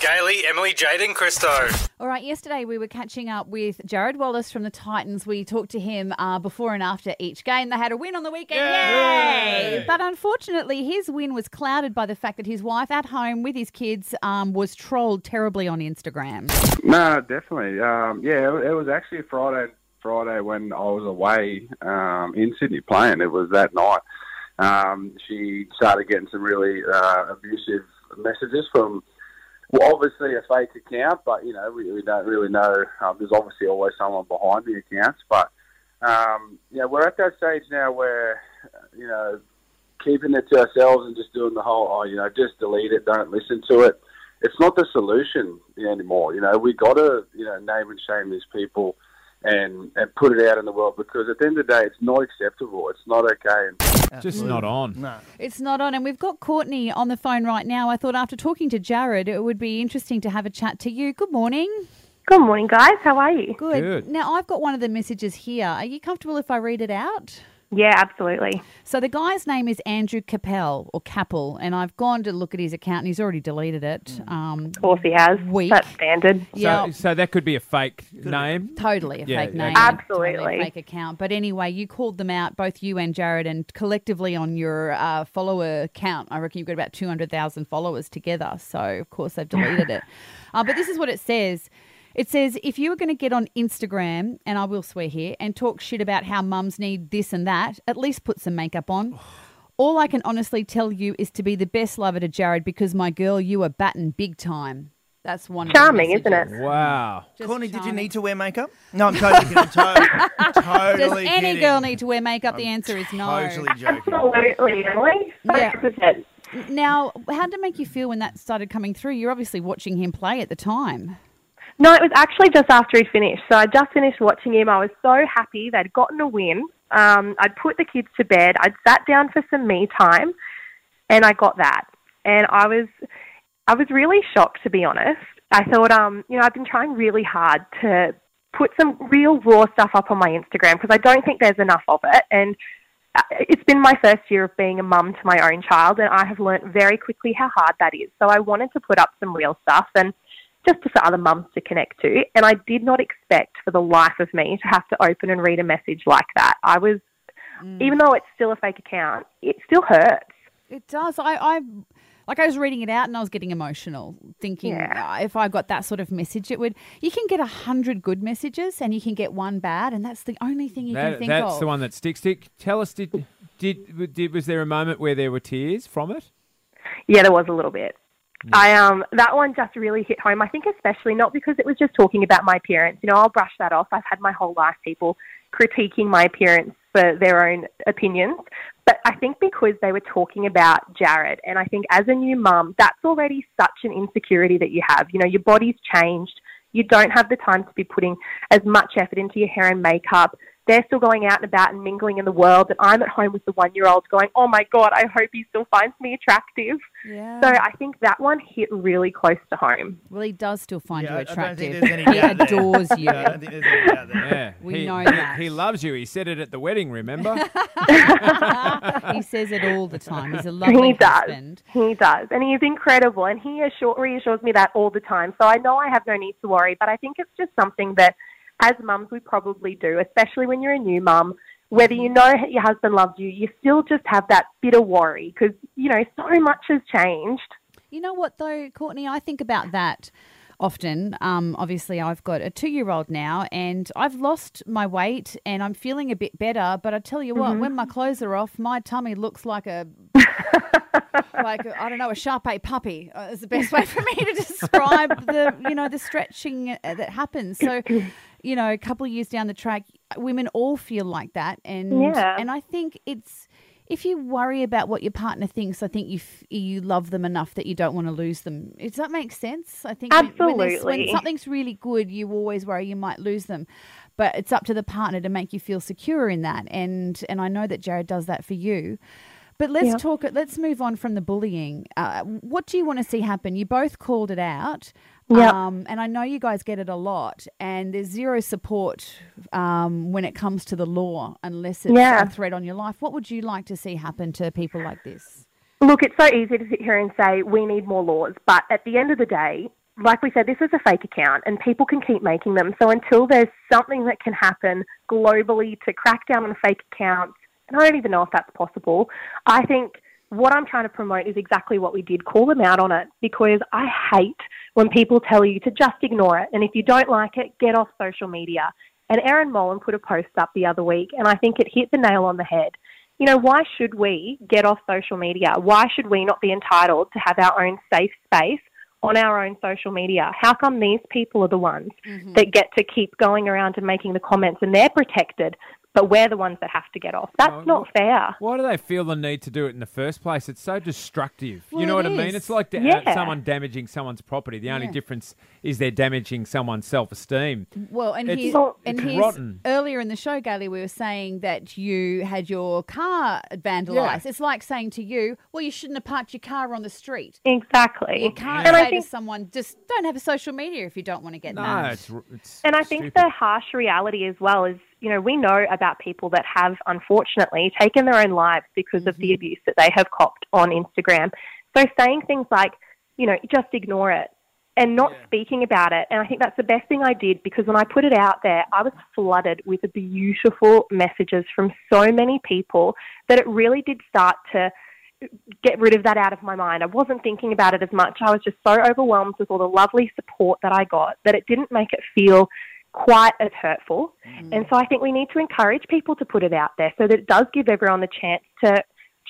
Gailey, Emily, Jade, and Christo. All right, yesterday we were catching up with Jarrod Wallace from the Titans. We talked to him uh, before and after each game. They had a win on the weekend. Yay! But unfortunately, his win was clouded by the fact that his wife at home with his kids um, was trolled terribly on Instagram. No, definitely. Um, yeah, it, it was actually Friday. Friday when I was away um, in Sydney playing. It was that night. Um, she started getting some really uh, abusive messages from, well, obviously a fake account, but you know we, we don't really know. Um, there's obviously always someone behind the accounts, but um, know we're at that stage now where you know keeping it to ourselves and just doing the whole, oh, you know, just delete it, don't listen to it. It's not the solution anymore. You know, we got to, you know, name and shame these people and and put it out in the world because at the end of the day, it's not acceptable. It's not okay. Just not on. No. It's not on, and we've got Courtney on the phone right now. I thought after talking to Jarrod, it would be interesting to have a chat to you. Good morning. Good morning, guys. How are you? Good. Good. Now, I've got one of the messages here. Are you comfortable if I read it out? Yeah, absolutely. So the guy's name is Andrew Capel or Capel, and I've gone to look at his account, and he's already deleted it. Um, Of course he has. Weak. That's standard. yeah, So, so that could be a fake name. totally a Yeah, fake yeah. name, Absolutely. totally a fake account. But anyway, you called them out, both you and Jarrod, and collectively on your uh, follower count, I reckon you've got about two hundred thousand followers together. So of course they've deleted it. Uh, but this is what it says. It says if you were going to get on Instagram, and I will swear here, and talk shit about how mums need this and that, at least put some makeup on. All I can honestly tell you is to be the best lover to Jarrod because my girl, you are batting big time. That's one. of the Charming, isn't it? Wow. Just Courtney, did you charming. need to wear makeup? No, I'm totally kidding. To- Does totally any kidding. girl need to wear makeup? The answer is no. Totally joking. Absolutely, Emily. Yeah. 100%. Now, how did it make you feel when that started coming through? You're obviously watching him play at the time. No, it was actually just after he'd finished. So I just finished watching him. I was so happy they'd gotten a win. Um, I'd put the kids to bed. I'd sat down for some me time, and I got that. And I was, I was really shocked to be honest. I thought, um, you know, I've been trying really hard to put some real raw stuff up on my Instagram because I don't think there's enough of it. And uh, it's been my first year of being a mum to my own child, and I have learnt very quickly how hard that is. So I wanted to put up some real stuff and just for other mums to connect to. And I did not expect for the life of me to have to open and read a message like that. I was, even though it's still a fake account, it still hurts. It does. I, I like I was reading it out and I was getting emotional, thinking Yeah. uh, if I got that sort of message, it would. You can get a hundred good messages and you can get one bad, and that's the only thing you can That, think that's of. the one that sticks. Dick, tell us, did, did, did, was there a moment where there were tears from it? Yeah, there was a little bit. I um that one just really hit home. I think especially not because it was just talking about my appearance. You know, I'll brush that off. I've had my whole life people critiquing my appearance for their own opinions. But I think because they were talking about Jarrod and I think as a new mum, that's already such an insecurity that you have. You know, your body's changed. You don't have the time to be putting as much effort into your hair and makeup. They're still going out and about and mingling in the world, and I'm at home with the one year old going, Oh my God, I hope he still finds me attractive. yeah. So I think that one hit really close to home. well, he does still find Yeah, you I- I don't attractive. think there's any he doubt there. adores you. I don't think there's any doubt there. Yeah. We he, know he- that. He, loves you. He said it at the wedding, remember? he says it all the time. He's a lovely he does. husband. He does. And he is incredible. And he assure, reassures me that all the time. So I know I have no need to worry. But I think it's just something that as mums we probably do, especially when you're a new mum. Whether you know your husband loves you, you still just have that bit of worry because, you know, so much has changed. You know what, though, Courtney? I think about that often. Um, obviously, I've got a two year old now and I've lost my weight and I'm feeling a bit better. But I tell you what, when my clothes are off, my tummy looks like a. like I don't know a Shar-Pei puppy uh, is the best way for me to describe the you know the stretching uh, that happens. So, you know, a couple of years down the track, women all feel like that, and Yeah. and I think it's if you worry about what your partner thinks, I think you f- you love them enough that you don't want to lose them. Does that make sense? I think when- when, when something's really good, you always worry you might lose them. But it's up to the partner to make you feel secure in that, and and I know that Jarrod does that for you. But let's Yeah. talk. Let's move on from the bullying. Uh, what do you want to see happen? You both called it out, Yeah. um, and I know you guys get it a lot. And there's zero support um, when it comes to the law, unless it's Yeah. a threat on your life. What would you like to see happen to people like this? Look, it's so easy to sit here and say we need more laws, but at the end of the day, like we said, this is a fake account and people can keep making them. So until there's something that can happen globally to crack down on fake accounts, and I don't even know if that's possible, I think what I'm trying to promote is exactly what we did call them out on it because I hate when people tell you to just ignore it. And if you don't like it, get off social media. And Erin Molan put a post up the other week, and I think it hit the nail on the head. You know, why should we get off social media? Why should we not be entitled to have our own safe space on our own social media? How come these people are the ones mm-hmm. that get to keep going around and making the comments and they're protected, but we're the ones that have to get off? That's Oh, not fair. Why do they feel the need to do it in the first place? It's so destructive. Well, you know it what I mean? It's like da- Yeah. someone damaging someone's property. The only Yeah. difference is they're damaging someone's self-esteem. Well, and It's- here's, Well, and it's here's rotten. earlier in the show, Gailey, we were saying that you had your car vandalised. It's like saying to you, well, you shouldn't have parked your car on the street. Exactly. You can't And I say think to someone, just don't have a social media if you don't want to get No, named. it's, it's And I think stupid. the harsh reality as well is, you know, we know about people that have unfortunately taken their own lives because of the mm-hmm. abuse that they have copped on Instagram. So saying things like, you know, just ignore it and not speaking about it. And I think that's the best thing I did because when I put it out there, I was flooded with beautiful messages from so many people that it really did start to get rid of that out of my mind. I wasn't thinking about it as much. I was just so overwhelmed with all the lovely support that I got that it didn't make it feel quite as hurtful. And so I think we need to encourage people to put it out there so that it does give everyone the chance to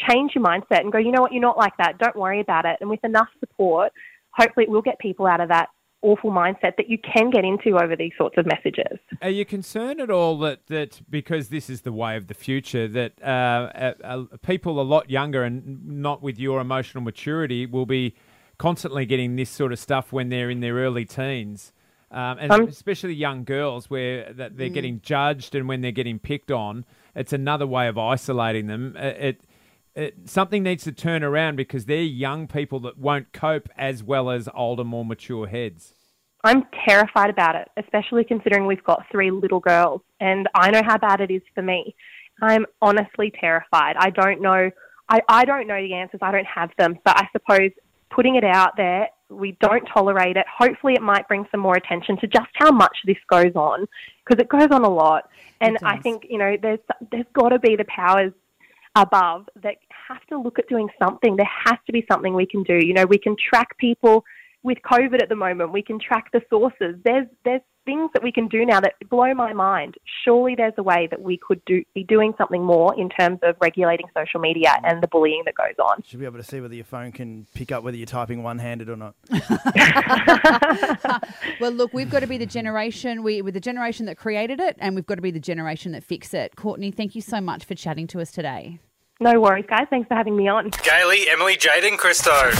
change your mindset and go, you know what, you're not like that. Don't worry about it. And with enough support, hopefully it will get people out of that awful mindset that you can get into over these sorts of messages. Are you concerned at all that, that because this is the way of the future, that uh, uh, uh, people a lot younger and not with your emotional maturity will be constantly getting this sort of stuff when they're in their early teens? Um, and Um, especially young girls, where that they're getting judged and when they're getting picked on, it's another way of isolating them. Uh, It, it something needs to turn around because they're young people that won't cope as well as older, more mature heads. I'm terrified about it, especially considering we've got three little girls and I know how bad it is for me. I'm honestly terrified. I don't know I, I don't know the answers. I don't have them. But I suppose putting it out there, we don't tolerate it. Hopefully it might bring some more attention to just how much this goes on because it goes on a lot. And I think, you know, there's there's got to be the powers above that have to look at doing something. There has to be something we can do. You know, we can track people with COVID at the moment. We can track the sources. There's there's things that we can do now that blow my mind. Surely there's a way that we could do be doing something more in terms of regulating social media and the bullying that goes on. Should be able to see whether your phone can pick up whether you're typing one-handed or not. Well, look, we've got to be the generation we we're the generation that created it, and we've got to be the generation that fix it. Courtney, thank you so much for chatting to us today. No worries, guys. Thanks for having me on. Gailey, Emily, Jade, and Christo.